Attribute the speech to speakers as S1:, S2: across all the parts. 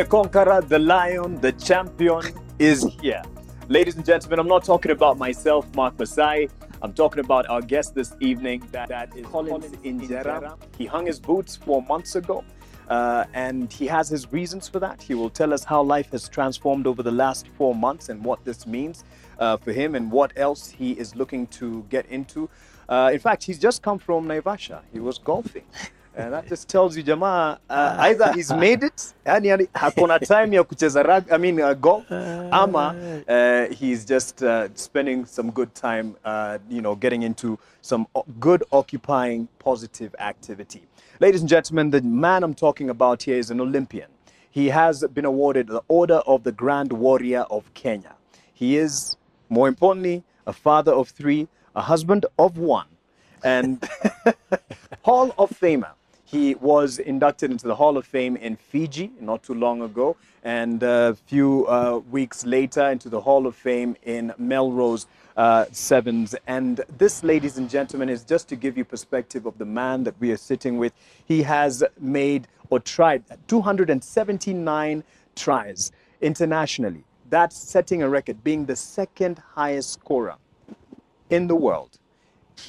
S1: The conqueror, the lion, the champion is here. Ladies and gentlemen, I'm not talking about myself, Mark Masai. I'm talking about our guest this evening, that, that is Collins Injera. He hung his boots four months ago, uh, and he has his reasons for that. He will tell us how life has transformed over the last four months and what this means uh, for him and what else he is looking to get into. Uh, in fact, he's just come from Naivasha. He was golfing. And that just tells you jamaa uh, either he's made it yani, yani hakuna time ya kucheza rug, I mean uh, golf ama uh, he's just uh, spending some good time uh, you know getting into some good occupying positive activity. Ladies and gentlemen, the man I'm talking about here is an Olympian. He has been awarded the Order of the Grand Warrior of Kenya. He is, more importantly, a father of three, a husband of one, and Hall of Famer. He was inducted into the Hall of Fame in Fiji not too long ago, and a few uh, weeks later into the Hall of Fame in Melrose uh, Sevens. And this, ladies and gentlemen, is just to give you perspective of the man that we are sitting with. He has made or tried 279 tries internationally. That's setting a record, being the second highest scorer in the world.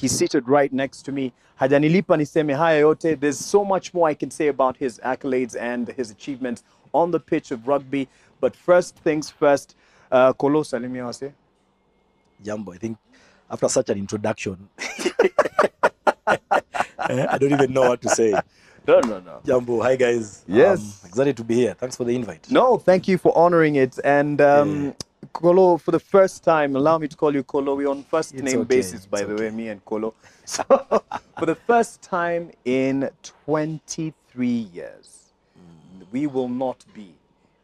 S1: He's seated right next to me. Hajanilipa niseme haya yote. There's so much more I can say about his accolades and his achievements on the pitch of rugby. But first things first, uh, Kolo salimia wase.
S2: Jambo, I think after such an introduction, eh, I don't even know what to say.
S1: No, no, no.
S2: Jambo, hi guys.
S1: Yes.
S2: Um, excited to be here. Thanks for the invite.
S1: No, thank you for honoring it. And um, Kolo, for the first time, allow me to call you Kolo. We're on first
S2: It's
S1: name
S2: okay,
S1: basis, by the way, me and Kolo. So, for the first time in 23 years, we will not be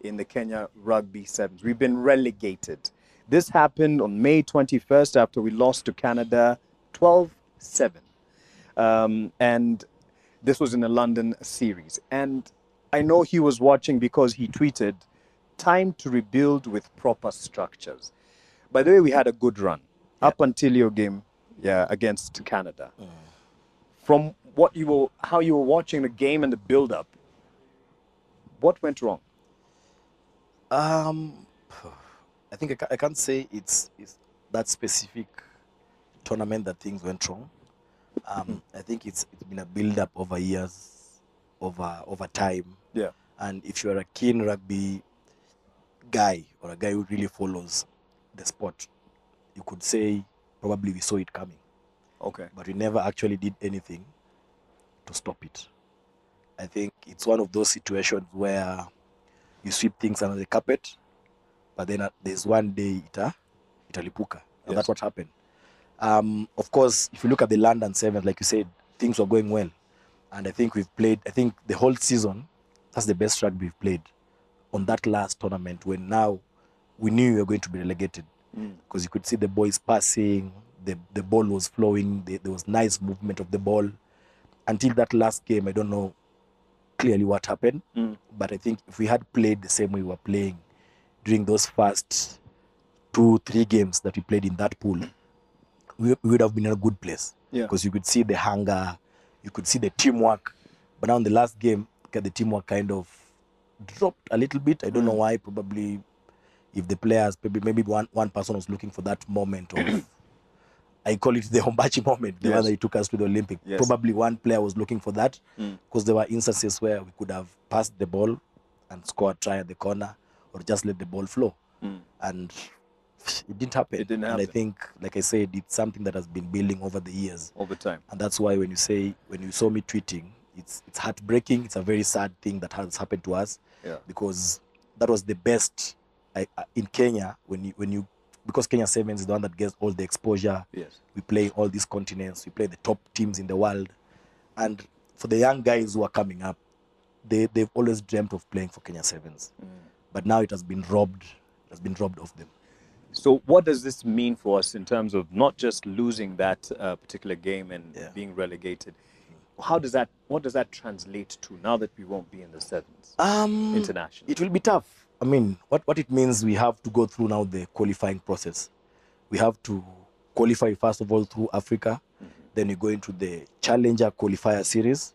S1: in the Kenya Rugby Sevens. We've been relegated. This happened on May 21st after we lost to Canada 12 7. Um, and this was in the London series. And I know he was watching because he tweeted, Time to rebuild with proper structures. By the way, we had a good run up until your game yeah, against Canada. From what you were, how you were watching the game and the build up, what went wrong?
S2: Um, I think I, I can't say it's, it's that specific tournament that things went wrong. Um, I think it's it's been a build up over years, over over time.
S1: Yeah.
S2: And if you're a keen rugby guy or a guy who really follows the sport, you could say probably we saw it coming,
S1: Okay.
S2: but we never actually did anything to stop it. I think it's one of those situations where you sweep things under the carpet, but then uh, there's one day ita italipuka, and
S1: Yes.
S2: that's what happened. Um, of course, if you look at the London Sevens, like you said, things were going well, and I think we've played. I think the whole season, that's the best track we've played on that last tournament. When now we knew we were going to be relegated because you could see the boys passing, the the ball was flowing, the, there was nice movement of the ball. Until that last game, I don't know clearly what happened,
S1: Mm.
S2: but I think if we had played the same way we were playing during those first two, three games that we played in that pool, we, we would have been in a good place.
S1: Yeah.
S2: Because you could see the hunger, you could see the teamwork. But now in the last game, the teamwork kind of dropped a little bit. I don't know why. Probably if the players, maybe maybe one, one person was looking for that moment of I call it the Hombachi moment, the
S1: Yes.
S2: one that took us to the Olympic.
S1: Yes.
S2: Probably one player was looking for that
S1: Mm.
S2: because there were instances where we could have passed the ball and scored a try at the corner or just let the ball flow.
S1: Mm.
S2: And it didn't happen.
S1: It didn't happen.
S2: And I think, like I said, it's something that has been building over the years.
S1: Over time.
S2: And that's why when you say, when you saw me tweeting, it's, it's heartbreaking. It's a very sad thing that has happened to us
S1: Yeah.
S2: because that was the best I, I- in Kenya when you, when you, because Kenya Sevens is the one that gets all the exposure
S1: Yes.
S2: we play all these continents we play the top teams in the world and for the young guys who are coming up they, they've always dreamt of playing for kenya sevens but now it has been robbed it has been robbed of them
S1: So, what does this mean for us in terms of not just losing that uh, particular game and
S2: Yeah.
S1: being relegated? How does that? What does that translate to now that we won't be in the sevens
S2: um,
S1: international?
S2: it will be tough i mean what, what it means we have to go through now the qualifying process we have to qualify first of all through africa then you go into the challenger qualifier series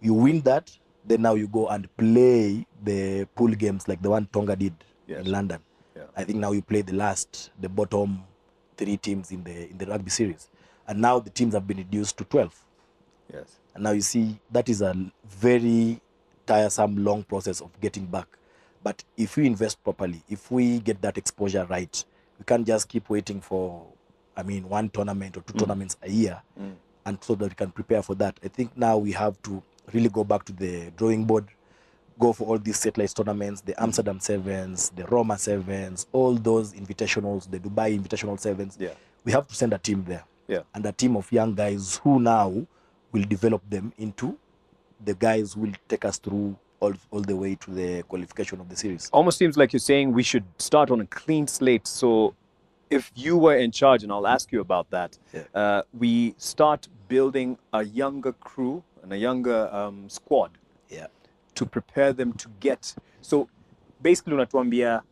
S2: you win that then now you go and play the pool games like the one Tonga did
S1: Yes.
S2: in London.
S1: Yeah.
S2: I think now you play the last, the bottom three teams in the in the rugby series, and now the teams have been reduced to twelve.
S1: Yes.
S2: Now you see that is a very tiresome, long process of getting back. But if we invest properly, if we get that exposure right, we can't just keep waiting for, I mean, one tournament or two tournaments a year,
S1: Mm.
S2: and so that we can prepare for that. I think now we have to really go back to the drawing board, go for all these satellite tournaments, the Amsterdam Sevens, the Roma Sevens, all those invitationals, the Dubai Invitational Sevens.
S1: Yeah.
S2: We have to send a team there
S1: Yeah.
S2: and a team of young guys who now will develop them into the guys who will take us through all, all the way to the qualification of the series.
S1: Almost seems like you're saying we should start on a clean slate. So, if you were in charge, and I'll ask you about that,
S2: Yeah.
S1: uh, we start building a younger crew and a younger um, squad
S2: Yeah.
S1: to prepare them to get. So, basically, unatuambia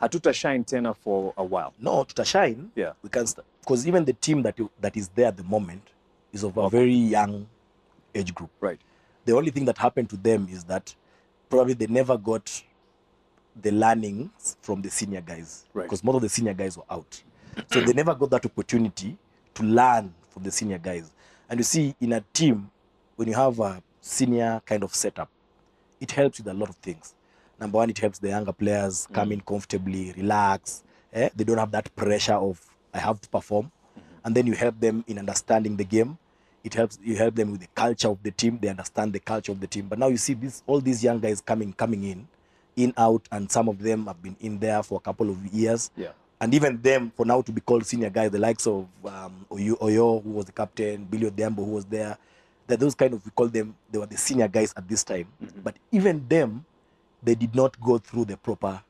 S1: hatuta shine tena for a while.
S2: No, to shine,
S1: Yeah.
S2: we can start because even the team that you, that is there at the moment is of a very young age group.
S1: Right.
S2: The only thing that happened to them is that probably they never got the learnings from the senior guys
S1: Right.
S2: because most of the senior guys were out. So they never got that opportunity to learn from the senior guys. And you see, in a team, when you have a senior kind of setup, it helps with a lot of things. Number one, it helps the younger players come in comfortably, relax. Eh? They don't have that pressure of I have to perform. And then you help them in understanding the game. It helps you help them with the culture of the team. They understand the culture of the team. But now you see this all these young guys coming coming in, in out, and some of them have been in there for a couple of years.
S1: Yeah.
S2: And even them for now to be called senior guys, the likes of um, Oyoo, Oyoo, who was the captain, Billy Odhiambo, who was there. They're those kind of we call them they were the senior guys at this time. But even them, they did not go through the proper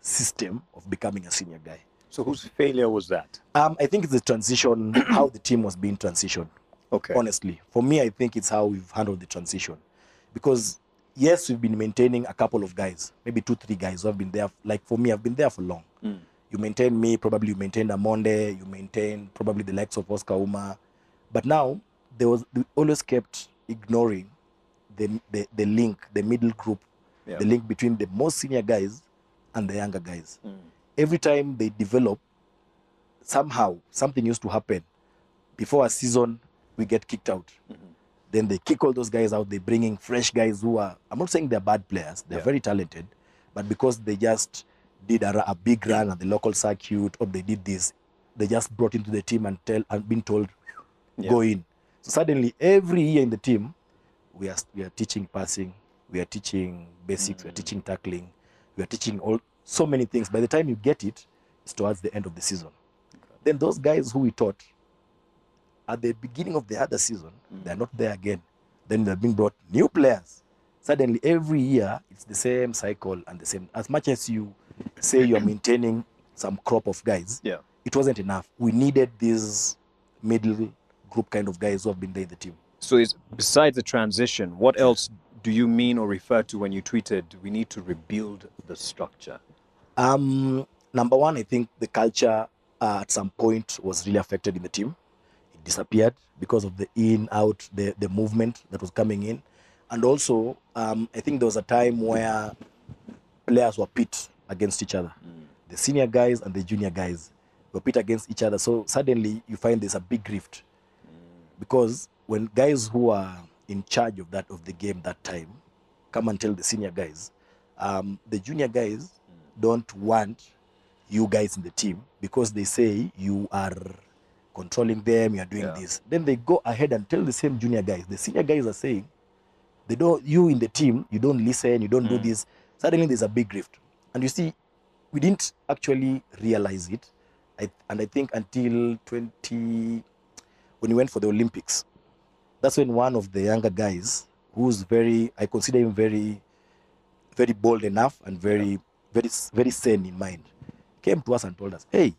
S2: system of becoming a senior guy.
S1: So, whose failure was that?
S2: Um, I think it's the transition, how the team was being transitioned.
S1: Okay.
S2: Honestly, for me, I think it's how we've handled the transition, because yes, we've been maintaining a couple of guys, maybe two, three guys who have been there. Like for me, I've been there for long.
S1: Mm.
S2: You maintain me, probably you maintain Amonde, you maintain probably the likes of Oscar Ouma, but now there was we always kept ignoring the the, the link, the middle group,
S1: Yeah.
S2: the link between the most senior guys and the younger guys
S1: Mm.
S2: Every time they develop, somehow something used to happen. Before a season, we get kicked out. Mm-hmm. Then they kick all those guys out. They bring in fresh guys who are. I'm not saying they're bad players. They're
S1: Yeah.
S2: very talented, but because they just did a, a big run at the local circuit or they did this, they just brought into the team and tell and been told, go in. So suddenly, every year in the team, we are we are teaching passing, we are teaching basics, we are mm. teaching tackling, we are teaching all so many things. By the time you get it, it's towards the end of the season. Then those guys who we taught at the beginning of the other season, they're not there again. Then they're being brought new players. Suddenly, every year, it's the same cycle and the same. As much as you say you're maintaining some crop of guys,
S1: Yeah.
S2: it wasn't enough. We needed these middle group kind of guys who have been there in the team.
S1: So, is besides the transition, what else do you mean or refer to when you tweeted we need to rebuild the structure?
S2: Um, number one, I think the culture uh, at some point was really affected in the team. It disappeared because of the in out, the the movement that was coming in, and also um, I think there was a time where players were pit against each other. The senior guys and the junior guys were pit against each other. So suddenly you find there's a big rift because when guys who are in charge of that of the game that time come and tell the senior guys, um, the junior guys don't want you guys in the team because they say you are controlling them, you are doing
S1: Yeah.
S2: this. Then they go ahead and tell the same junior guys. The senior guys are saying they don't you in the team, you don't listen, you don't do mm. this. Suddenly there's a big rift. And you see, we didn't actually realize it. I, and I think until 20 when we went for the Olympics, that's when one of the younger guys, who's very, I consider him very, very bold enough and very, very, very sane in mind, came to us and told us, hey,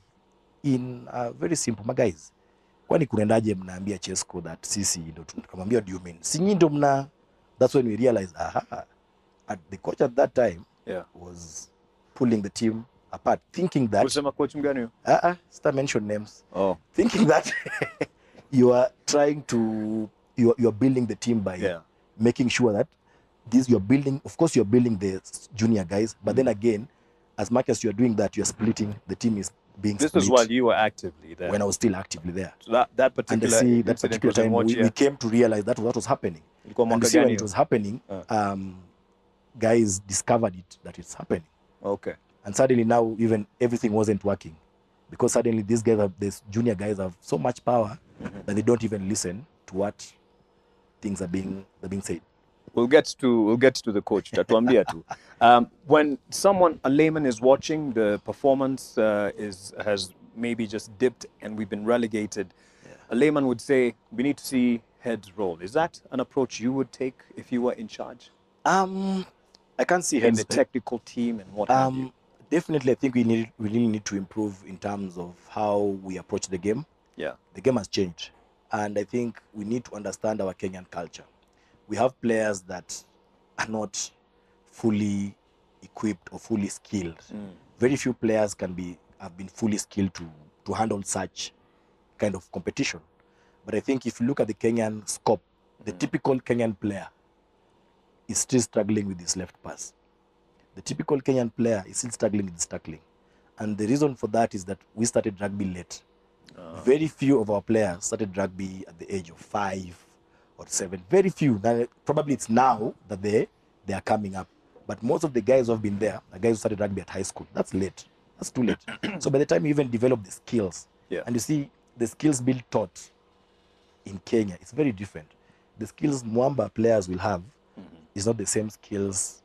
S2: in a very simple, my guys, kwani kunaendaje mnaambia Chesco that sisi ndo tukamwambia do you mean? Si nyinyi ndo mna, that's when we realized, aha, at the coach at that time
S1: Yeah.
S2: was pulling the team apart, thinking that,
S1: Kusema coach mgani huyo?
S2: uh, uh, start mention names,
S1: Oh,
S2: thinking that you are trying to you are, you are building the team by
S1: yeah.
S2: making sure that this you're building. Of course, you're building the junior guys, but then mm. again, as much as you're doing that, you're splitting. The team is being split.
S1: This
S2: split
S1: was while you were actively there.
S2: when I was still actively there.
S1: so that, that
S2: And
S1: particular
S2: see that particular time we, we came to realize that what was happening. And see when it was happening, ah. um, guys discovered it that it's happening.
S1: Okay.
S2: and suddenly now even everything wasn't working because suddenly these guys have these junior guys have so much power mm-hmm. that they don't even listen to what things are being are being said
S1: We'll get to we'll get to the coach. Tatuambia tu. Um, when someone a layman is watching, the performance uh, is has maybe just dipped and we've been relegated. A layman would say we need to see heads roll. Is that an approach you would take if you were in charge
S2: um i can't see
S1: in
S2: heads
S1: the technical team and what
S2: um definitely i think we need we really need to improve in terms of how we approach the game
S1: Yeah.
S2: the game has changed and i think we need to understand our kenyan culture we have players that are not fully equipped or fully skilled. Mm. Very few players can be have been fully skilled to to handle such kind of competition. But i think if you look at the kenyan scope the mm. typical kenyan player is still struggling with his left pass. The typical kenyan player is still struggling with his tackling. And the reason for that is that we started rugby late. Ah. Very few of our players started rugby at the age of five or seven. Very few. Now, probably it's now that they they are coming up. But most of the guys who have been there the guys who started rugby at high school. That's late. That's too late. so by the time you even develop the skills,
S1: Yeah.
S2: and you see the skills being taught in Kenya, it's very different. The skills Mwamba players will have mm-hmm. is not the same skills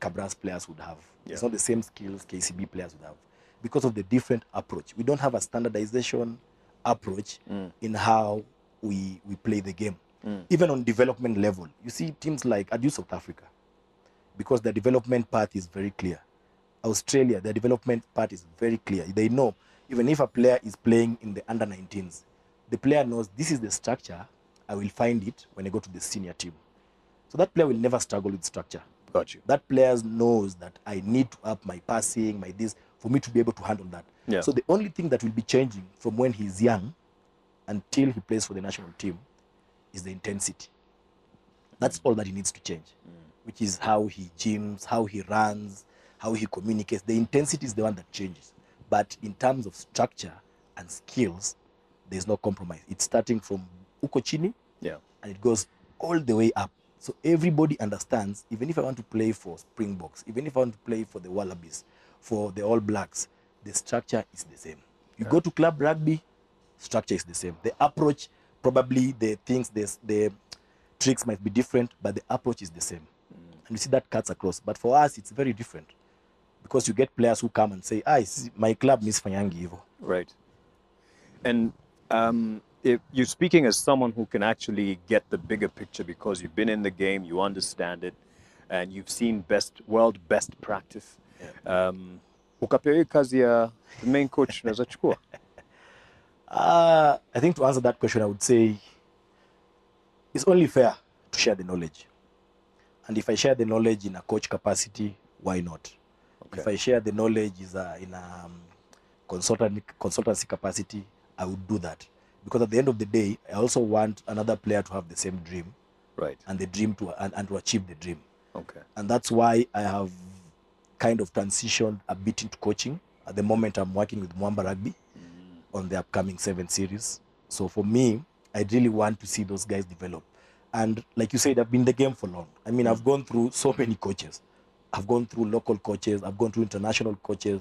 S2: Kabras players would have. It's not the same skills KCB players would have because of the different approach. We don't have a standardization approach mm. in how we we play the game. Mm. Even on development level, you see teams like Adu South Africa, because the development path is very clear. Australia, the development part is very clear. They know even if a player is playing in the under 19s, the player knows this is the structure. I will find it when I go to the senior team. So that player will never struggle with structure.
S1: Got you.
S2: That player knows that I need to up my passing, my this, for me to be able to handle that.
S1: Yeah.
S2: So the only thing that will be changing from when he's young until he plays for the national team is the intensity. That's all that he needs to change, which is how he gyms, how he runs, how he communicates. The intensity is the one that changes. But in terms of structure and skills, there's no compromise. It's starting from ukochini,
S1: Yeah.
S2: and it goes all the way up. So everybody understands, even if I want to play for Springboks, even if I want to play for the Wallabies, for the All Blacks, the structure is the same. You go to club rugby, structure is the same. The approach, probably the things, the, the tricks might be different, but the approach is the same. And you see that cuts across. But for us, it's very different because you get players who come and say, ah, see, my club miss Fanyangi Evo.
S1: Right. And um, if you're speaking as someone who can actually get the bigger picture because you've been in the game, you understand it, and you've seen best world best practice. Um, ukapewa kazi ya the main coach unaweza chukua?
S2: Uh, I think to answer that question, I would say it's only fair to share the knowledge. And if I share the knowledge in a coach capacity, why not? If I share the knowledge is a, in a um, consultant, consultancy capacity, I would do that. Because at the end of the day, I also want another player to have the same dream
S1: Right.
S2: and the dream to and, and to achieve the dream.
S1: Okay.
S2: And that's why I have kind of transitioned a bit into coaching. At the moment, I'm working with Mwamba Rugby on the upcoming seven series. So for me, I really want to see those guys develop. And like you said, I've been in the game for long. I mean, I've gone through so many coaches. I've gone through local coaches. I've gone through international coaches.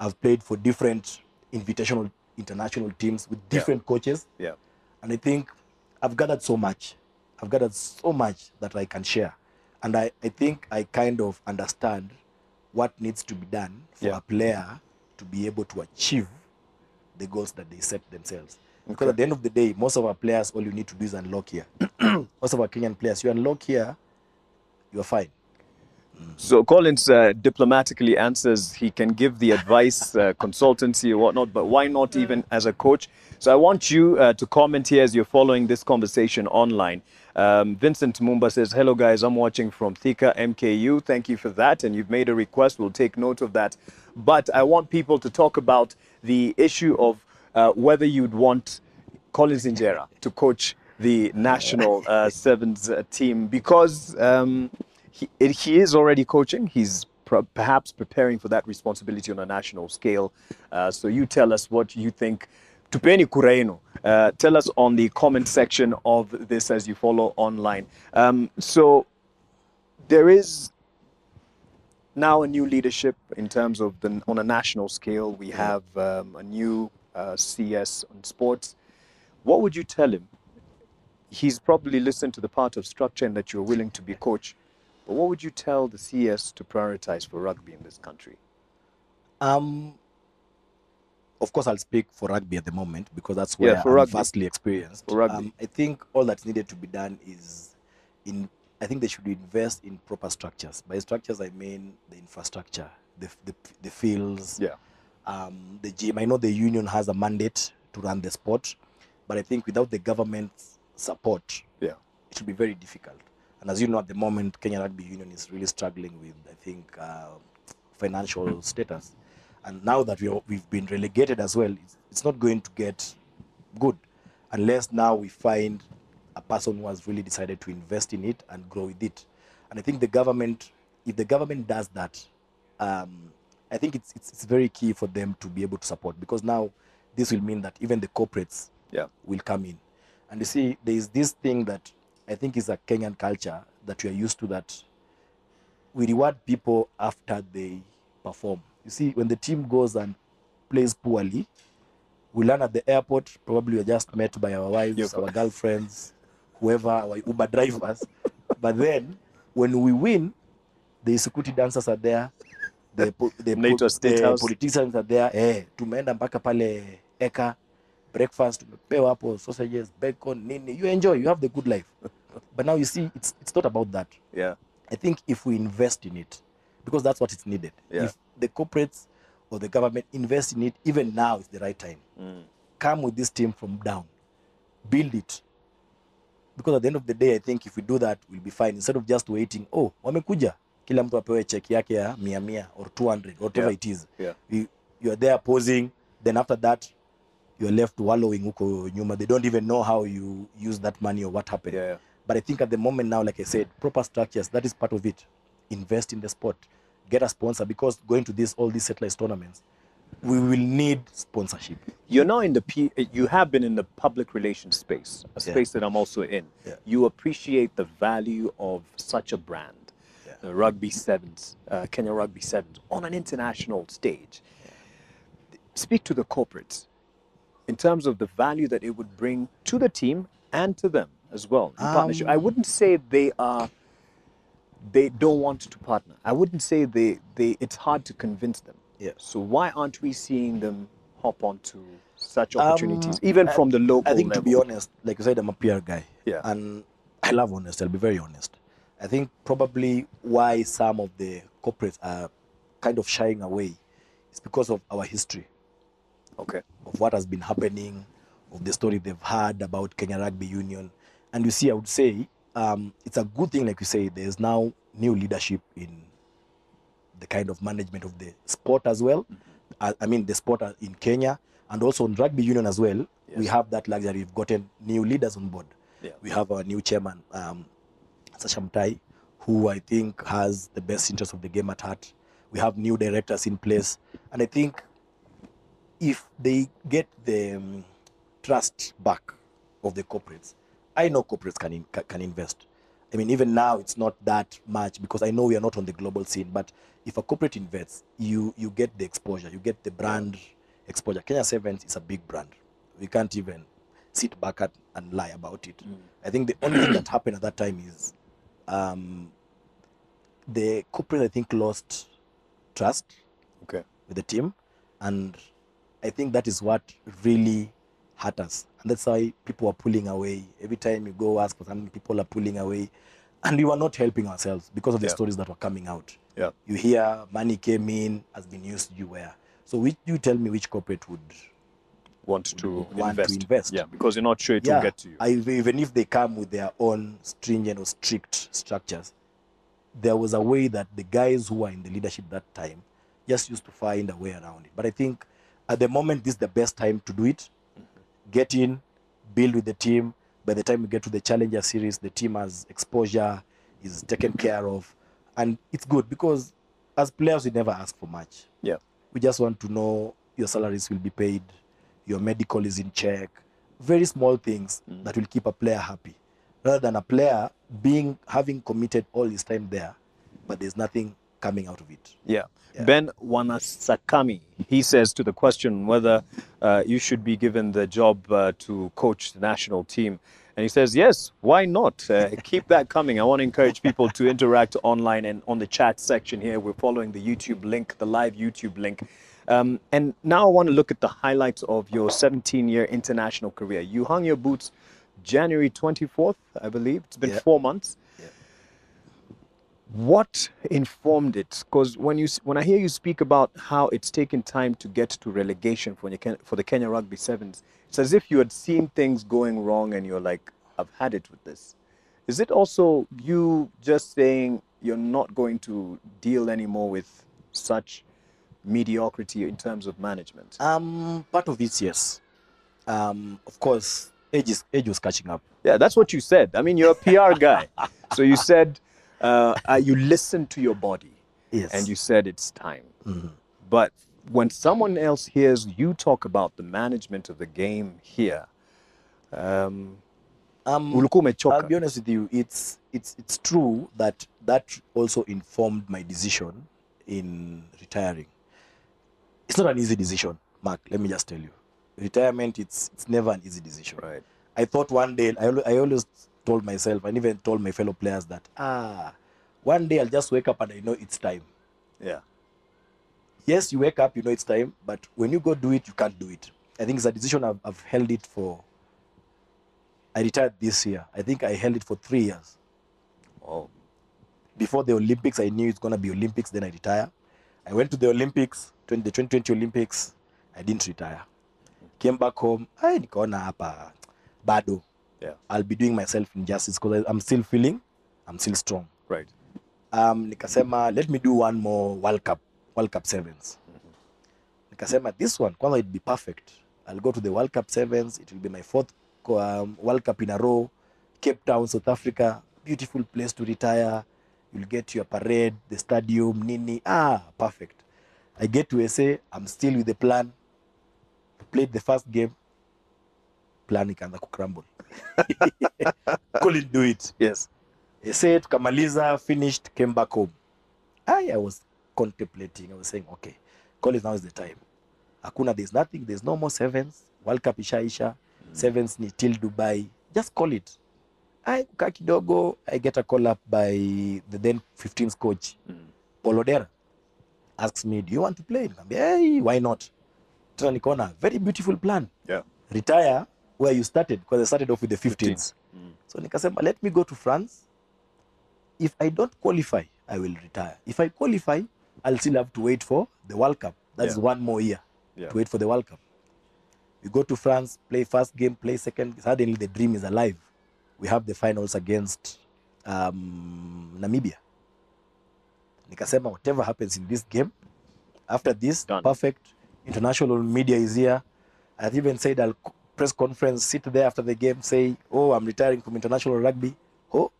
S2: I've played for different invitational international teams with different coaches.
S1: Yeah.
S2: And I think I've gathered so much. I've gathered so much that I can share. And I, I think I kind of understand what needs to be done for
S1: Yeah.
S2: a player to be able to achieve the goals that they set themselves. Because at the end of the day, most of our players, all you need to do is unlock here. most of our Kenyan players, you unlock here, you're fine.
S1: So Collins uh, diplomatically answers he can give the advice, uh, consultancy or whatnot, but why not even as a coach? So I want you uh, to comment here as you're following this conversation online. Um, Vincent Mumba says, Hello guys, I'm watching from Thika MKU. Thank you for that. And you've made a request. We'll take note of that. But I want people to talk about the issue of uh, whether you'd want Collins Injera to coach the national uh, sevens uh, team because um, he, he is already coaching. He's perhaps preparing for that responsibility on a national scale. Uh, so you tell us what you think. Tupeni Kuraino. Uh, tell us on the comment section of this as you follow online. Um, so there is now a new leadership in terms of the on a national scale. We have um, a new uh, CS on sports. What would you tell him? He's probably listened to the part of structure and that you're willing to be coach. But what would you tell the CS to prioritize for rugby in this country?
S2: Um, of course, I'll speak for rugby at the moment because that's
S1: Yeah,
S2: where
S1: for
S2: I'm
S1: rugby.
S2: vastly experienced.
S1: For rugby.
S2: Um, I think all that's needed to be done is in. I think they should invest in proper structures. By structures, I mean the infrastructure, the the, the fields,
S1: Yeah.
S2: um, the gym. I know the union has a mandate to run the sport, but I think without the government's support,
S1: Yeah.
S2: it will be very difficult. And as you know, at the moment, Kenya Rugby Union is really struggling with, I think, uh, financial status. And now that we are, we've been relegated as well, it's, it's not going to get good unless now we find a person who has really decided to invest in it and grow with it. And I think the government, if the government does that, um, I think it's, it's, it's very key for them to be able to support because now this will mean that even the corporates
S1: Yeah.
S2: will come in. And you see, there is this thing that I think is a Kenyan culture that we are used to that we reward people after they perform. You see, when the team goes and plays poorly, we learn at the airport, probably we're just met by our wives,
S1: Yep.
S2: our girlfriends, whoever, our Uber drivers. but then when we win, the security dancers are there, the, the,
S1: NATO State
S2: the
S1: House.
S2: politicians are there. Eh, tumeenda mpaka pale eka breakfast tumepewa hapo sausages bacon nini you enjoy you have the good life but now you see it's, it's not about that
S1: Yeah.
S2: I think if we invest in it, because that's what it's needed.
S1: Yeah.
S2: If the corporates or the government invest in it, even now is the right time. Mm. Come with this team from down, build it. Because at the end of the day, I think if we do that, we'll be fine. Instead of just waiting, oh, wamekuja, kila mtu apewe check yake ya mia mia or 200, whatever
S1: Yeah.
S2: it is.
S1: Yeah.
S2: You, you are there posing, then after that, you're left wallowing huko nyuma. They don't even know how you use that money or what happened.
S1: Yeah. yeah.
S2: But I think at the moment now, like I said, proper structures, that is part of it. Invest in the sport. Get a sponsor because going to this all these satellite tournaments, we will need sponsorship.
S1: You're now in the P. You have been in the public relations space, a
S2: Yeah.
S1: space that I'm also in.
S2: Yeah.
S1: You appreciate the value of such a brand,
S2: Yeah.
S1: the Rugby Sevens, uh, Kenya Rugby Sevens, on an international stage. Speak to the corporates in terms of the value that it would bring to the team and to them as well in partnership. I
S2: Um,
S1: wouldn't say they are. They don't want to partner. I wouldn't say they. They. It's hard to convince them.
S2: Yeah.
S1: So why aren't we seeing them hop onto such
S2: Um,
S1: opportunities, even
S2: I-
S1: from the local
S2: I think to be honest, like I said, I'm a PR guy.
S1: Yeah.
S2: And I love honesty. I'll be very honest. I think probably why some of the corporates are kind of shying away is because of our history.
S1: okay.
S2: of what has been happening, of the story they've heard about Kenya Rugby Union. And you see, I would say um, it's a good thing, like you say, there's now new leadership in the kind of management of the sport as well. I, I mean, the sport in Kenya and also in rugby union as well. We have that luxury. We've gotten new leaders on board.
S1: Yeah.
S2: We have our new chairman, um, who I think has the best interest of the game at heart. We have new directors in place. And I think if they get the um, trust back of the corporates, I know corporates can, in, can invest. I mean, even now it's not that much because I know we are not on the global scene. But if a corporate invests, you you get the exposure, you get the brand exposure. Kenya Sevens is a big brand. We can't even sit back at, and lie about it. I think the only thing that happened at that time is um, the corporate, I think, lost trust
S1: Okay.
S2: with the team. And I think that is what really hurt us. And that's why people are pulling away. Every time you go ask for something, people are pulling away. And we were not helping ourselves because of the
S1: Yeah.
S2: stories that were coming out.
S1: Yeah.
S2: You hear money came in, has been used you where. So which, you tell me which corporate would
S1: Want to
S2: Want to
S1: invest.
S2: invest.
S1: Yeah, because you're not sure it will get to you.
S2: I, even if they come with their own stringent or strict structures, there was a way that the guys who were in the leadership that time just used to find a way around it. But I think at the moment, this is the best time to do it. Get in, build with the team. By the time we get to the Challenger Series, the team has exposure, is taken care of. and it's good because as players we never ask for much
S1: Yeah.
S2: we just want to know your salaries will be paid your medical is in check very small things mm. that will keep a player happy rather than a player being having committed all his time there but there's nothing coming out of it
S1: Yeah.
S2: Yeah.
S1: Ben Wanasakami, he says to the question whether uh, you should be given the job uh, to coach the national team. And he says, yes, why not? Uh, keep that coming. I want to encourage people to interact online and on the chat section here. We're following the YouTube link, the live YouTube link. Um, and now I want to look at the highlights of your 17 year international career. You hung your boots January 24th, I believe. It's been
S2: Yeah.
S1: four months. What informed it? Because when you when i hear you speak about how it's taken time to get to relegation for, the for the kenya rugby sevens it's as if you had seen things going wrong and you're like i've had it with this. Is it also you just saying you're not going to deal anymore with such mediocrity in terms of management?
S2: Um part of it yes. Um of course age is age was catching up.
S1: Yeah that's what you said. I mean you're a pr guy. So you said uh, uh, you listened to your body
S2: yes
S1: and you said it's time
S2: Mhm.
S1: But when someone else hears you talk about the management of the game here, um,
S2: um. I'll be honest with you. It's it's it's true that that also informed my decision in retiring. It's not an easy decision, Mark. Let me just tell you, retirement. It's it's never an easy decision.
S1: Right.
S2: I thought one day. I I always told myself, and even told my fellow players that ah, one day I'll just wake up and I know it's time.
S1: Yeah.
S2: Yes, you wake up, you know it's time, but when you go do it, you can't do it. I think it's a decision I've, I've held it for. I retired this year. I think I held it for three years
S1: Oh.
S2: before the Olympics, I knew it's gonna be Olympics. Then I retire. I went to the Olympics, 20, the 2020 Olympics. I didn't retire. Came back home. I didn't nikaona hapa bado.
S1: Yeah.
S2: I'll be doing myself injustice because I'm still feeling, I'm still strong.
S1: Right.
S2: Um, nikasema let me do one more World Cup, World Cup sevens. Nikasema this one, kwanza it'd be perfect. I'll go to the World Cup sevens. It will be my fourth um, World Cup in a row. Cape Town, South Africa, beautiful place to retire. You'll get your parade, the stadium, nini. Ah, perfect. I get to SA. I'm still with the plan. Played the first game. Plan ikaanza kucrumble. Couldn't do it.
S1: Yes.
S2: SA tukamaliza, finished, came back home. I, I was contemplating. I was saying, okay, call it now is the time. Hakuna, there's nothing, there's no more sevens. World Cup ishaisha. Sevens ni till Dubai. Just call it. I kukaa kidogo, I get a call up by the then 15th coach, Paul Odera. Asks me, do you want to play? Nikamwambia, hey, why not? Tena nikaona, very beautiful plan.
S1: Yeah.
S2: Retire where you started, because I started off with the 15s. So nikasema, let me go to France. If I don't qualify, I will retire. If I qualify, I'll still have to wait for the World Cup. That's
S1: Yeah.
S2: one more year
S1: Yeah.
S2: to wait for the World Cup. We go to France, play first game, play second. Suddenly the dream is alive. We have the finals against um, Namibia. Nikasema whatever happens in this game, after this,
S1: Done.
S2: perfect. International media is here. I've even said I'll press conference, sit there after the game, say, oh, I'm retiring from international rugby. Oh,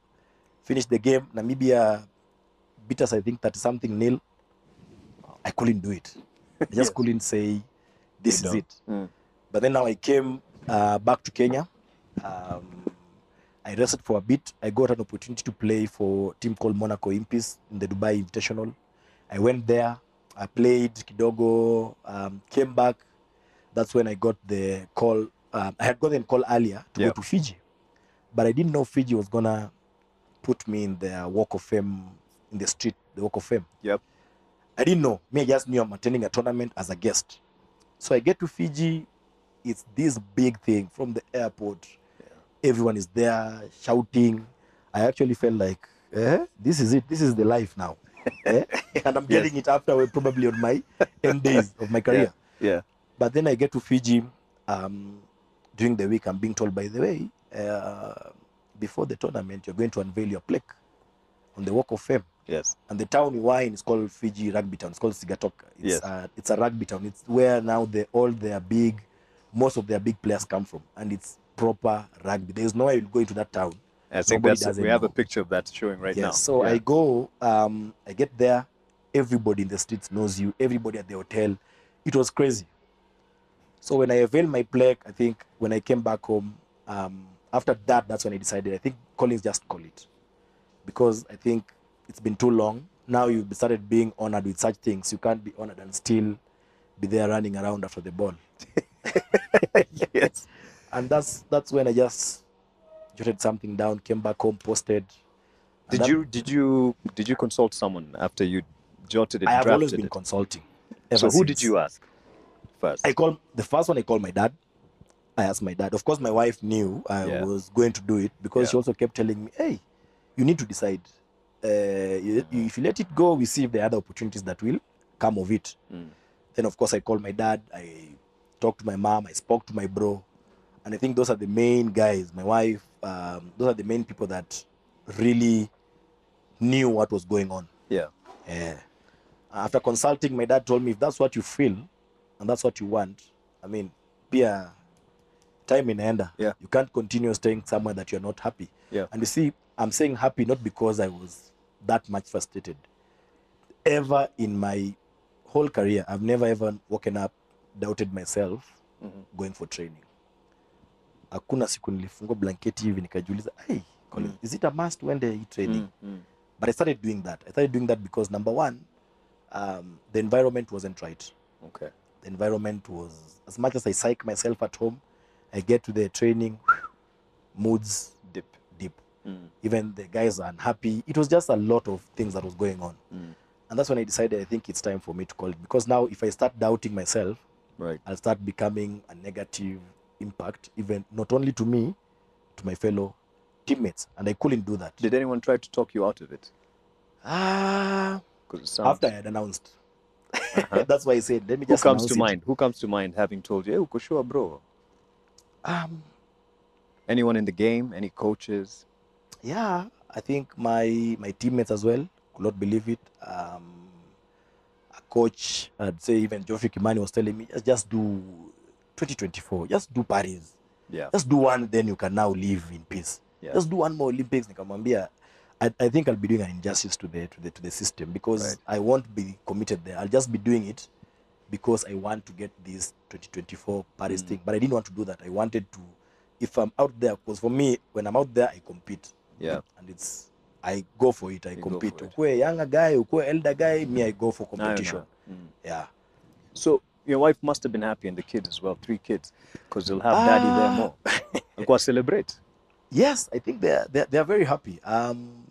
S2: finish the game. Namibia beat us, I think, 30 something nil. I couldn't do it. I just
S1: Yes.
S2: couldn't say, this
S1: You
S2: is
S1: don't.
S2: it.
S1: Mm.
S2: But then now I came uh, back to Kenya. Um, I rested for a bit. I got an opportunity to play for a team called Monaco Impis in the Dubai Invitational. I went there. I played kidogo. Um, came back. That's when I got the call. Um, I had gotten call earlier to
S1: Yeah.
S2: go to Fiji, but I didn't know Fiji was gonna put me in the Walk of Fame in the street, the Walk of Fame.
S1: Yep.
S2: I didn't know. Me, I just knew I'm attending a tournament as a guest. So I get to Fiji. It's this big thing from the airport. Everyone is there shouting. I actually felt like, eh, this is it. This is the life now. Eh? And I'm getting it after probably on my end days of my career.
S1: Yeah.
S2: But then I get to Fiji um, during the week. I'm being told, by the way, uh, before the tournament, you're going to unveil your plaque on the Walk of Fame
S1: Yes.
S2: and the town you are in is called Fiji Rugby Town. It's called Sigatoka. It's,
S1: Yes.
S2: uh, it's a rugby town. It's where now the all their big, most of their big players come from, and it's proper rugby. There is no way you'll go into that town
S1: I think
S2: Nobody
S1: that's we have a picture of that showing right
S2: yes.
S1: now.
S2: So
S1: Yeah.
S2: I go, um, I get there, everybody in the streets knows you, everybody at the hotel. It was crazy. So when I availed my plaque, I think when I came back home, um, after that, that's when I decided, I think Collins just call it. Because I think it's been too long. Now you've started being honored with such things. You can't be honored and still be there running around after the ball.
S1: yes.
S2: And that's that's when I just jotted something down, came back home, posted.
S1: Did
S2: that-
S1: you did you did you consult someone after you jotted it,
S2: I have
S1: drafted
S2: always been
S1: it?
S2: consulting.
S1: So who did you ask first?
S2: I call the first one. I called my dad. I asked my dad. Of course, my wife knew I
S1: Yeah.
S2: was going to do it because she also kept telling me, "Hey, you need to decide. Uh, you, you- if you let it go, we see if there are other opportunities that will come of it."
S1: Mm.
S2: Then, of course, I called my dad. I talked to my mom. I spoke to my bro, and I think those are the main guys. My wife. Um, those are the main people that really knew what was going on.
S1: yeah.
S2: Yeah. After consulting, my dad told me if that's what you feel and that's what you want, I mean, pia time inaenda.
S1: Yeah.
S2: You can't continue staying somewhere that you're not happy.
S1: Yeah.
S2: And you see, I'm saying happy not because I was that much frustrated. Ever in my whole career, I've never ever woken up, doubted myself
S1: Mhm.
S2: going for training. Hakuna siku nilifungua blanketi hivi nikajiuliza, hey, Colin,
S1: Mm.
S2: is it a must uende hii training?
S1: mm-hmm.
S2: But I started doing that. I started doing that because number one, um, the environment wasn't right.
S1: Okay.
S2: The environment was as much as I psych myself at home, I get to the training, moods
S1: Dip.
S2: deep.
S1: Mm,
S2: Even the guys are unhappy. It was just a lot of things that was going on.
S1: mm.
S2: And that's when I decided I think it's time for me to call it. Because now if I start doubting myself,
S1: Right.
S2: I'll start becoming a negative impact, even not only to me, to my fellow teammates. And I couldn't do that.
S1: Did anyone try to talk you out of it?
S2: Ah,
S1: sounds-
S2: after I had announced. That's why I said, let me
S1: who comes to
S2: it.
S1: mind? Who comes to mind having told you, "Hey, uko sure, bro"?
S2: Um,
S1: Anyone in the game? Any coaches?
S2: yeah, I think my my teammates as well could not believe it. Um, a coach, I'd say even Geoffrey Kimani was telling me, just, just do 2024, just do Paris,
S1: Yeah.
S2: just do one, then you can now live in peace.
S1: Yeah.
S2: Just do one more Olympics. Nikamwambia, I, I think I'll be doing an injustice to the to the to the system because
S1: Right.
S2: I won't be committed there. I'll just be doing it because I want to get this 2024 Paris
S1: Mm.
S2: thing. But I didn't want to do that. I wanted to, if I'm out there, because for me, when I'm out there, I compete.
S1: Yeah.
S2: And it's, I go for it. I
S1: You
S2: compete.
S1: for it.
S2: Ukwe younger guy, ukwe elder guy, me, I go for
S1: I don't
S2: competition.
S1: Mm.
S2: Yeah.
S1: So your wife must have been happy, and the kids as well, three kids, because they'll have daddy there
S2: Ah.
S1: more. and go celebrate.
S2: Yes, I think they're, they're, they're very happy. Um,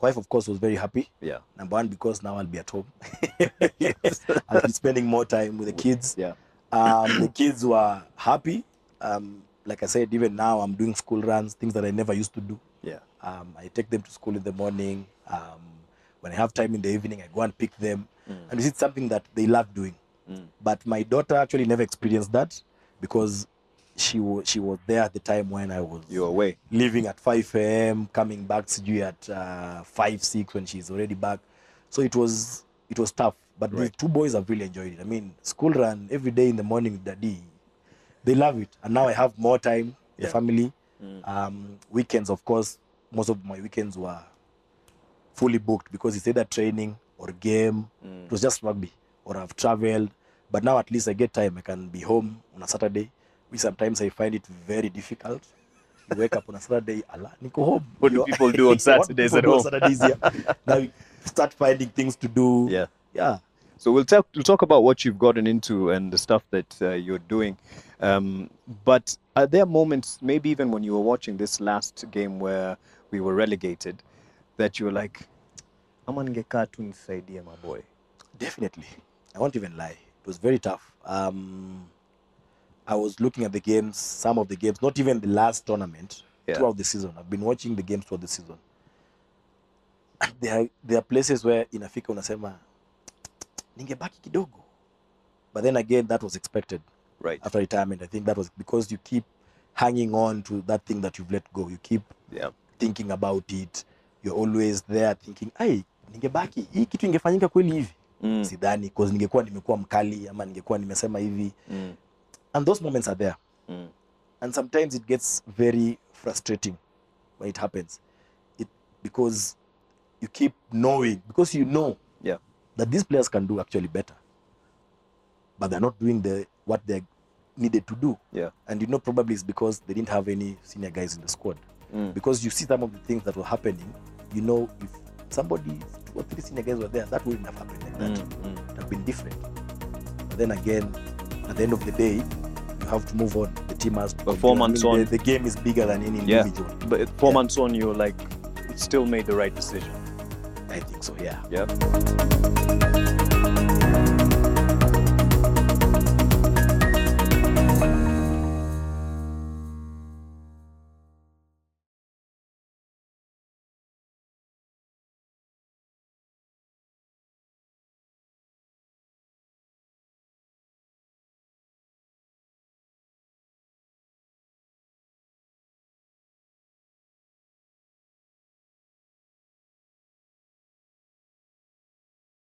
S2: wife, of course, was very happy.
S1: Yeah.
S2: Number one, because now I'll be at home. Yes. I'll be spending more time with the kids.
S1: Yeah.
S2: Um, the kids were happy. Um, like I said, even now I'm doing school runs, things that I never used to do.
S1: Yeah.
S2: Um, I take them to school in the morning. Um, when I have time in the evening, I go and pick them.
S1: Mm.
S2: And it's something that they love doing.
S1: Mm.
S2: But my daughter actually never experienced that because she was she was there at the time when I was
S1: you away.
S2: leaving at 5 a.m., coming back sijui at uh, 5, 6 when she's already back. So it was it was tough. But the
S1: Right.
S2: two boys have really enjoyed it. I mean, school run every day in the morning with daddy. They love it. And now I have more time, the family.
S1: Mm.
S2: Um, weekends, of course, most of my weekends were fully booked because it's either training or game.
S1: Mm.
S2: It was just rugby or I've traveled. But now at least I get time. I can be home on a Saturday, which sometimes I find it very difficult. You wake up on a Saturday, Allah, niko home.
S1: What do people do on Saturdays at home?
S2: Saturdays, yeah. now you start finding things to do.
S1: Yeah.
S2: Yeah.
S1: So we'll talk. We'll talk about what you've gotten into and the stuff that uh, you're doing. Um, but are there moments, maybe even when you were watching this last game where we were relegated, that you were like, "I'm on "Ama ningekaa tu nisaidie my boy."
S2: Definitely. I won't even lie. It was very tough. Um, I was looking at the games, some of the games, not even the last tournament,
S1: Yeah.
S2: throughout the season. I've been watching the games throughout the season. There are, there are places where inafika unasema ningebaki kidogo. But then again, that was expected
S1: Right.
S2: after retirement. I think that was because you keep hanging on to that thing that you've let go. You keep
S1: Yeah.
S2: thinking about it. You're always there thinking, ai, ningebaki hii kitu ingefanyika kweli hivi
S1: Mm.
S2: sidhani because ningekuwa nimekuwa mkali ama ningekuwa nimesema hivi
S1: Mm.
S2: And those moments are there
S1: Mm.
S2: and sometimes it gets very frustrating when it happens. It because you keep knowing because you know
S1: Yeah.
S2: that these players can do actually better, but they're not doing the what they needed to do.
S1: Yeah.
S2: And you know probably it's because they didn't have any senior guys in the squad.
S1: Mm.
S2: Because you see some of the things that were happening, you know if somebody two or three senior guys were there, that wouldn't have happened like that.
S1: Mm, mm.
S2: It would have been different. But then again, at the end of the day, have to move on. The team has
S1: But four
S2: continue. I
S1: months
S2: mean,
S1: on-
S2: the, the game is bigger than any
S1: Yeah.
S2: individual.
S1: But four
S2: Yeah.
S1: months on, you're like, still made the right decision.
S2: I think so, yeah.
S1: Yeah.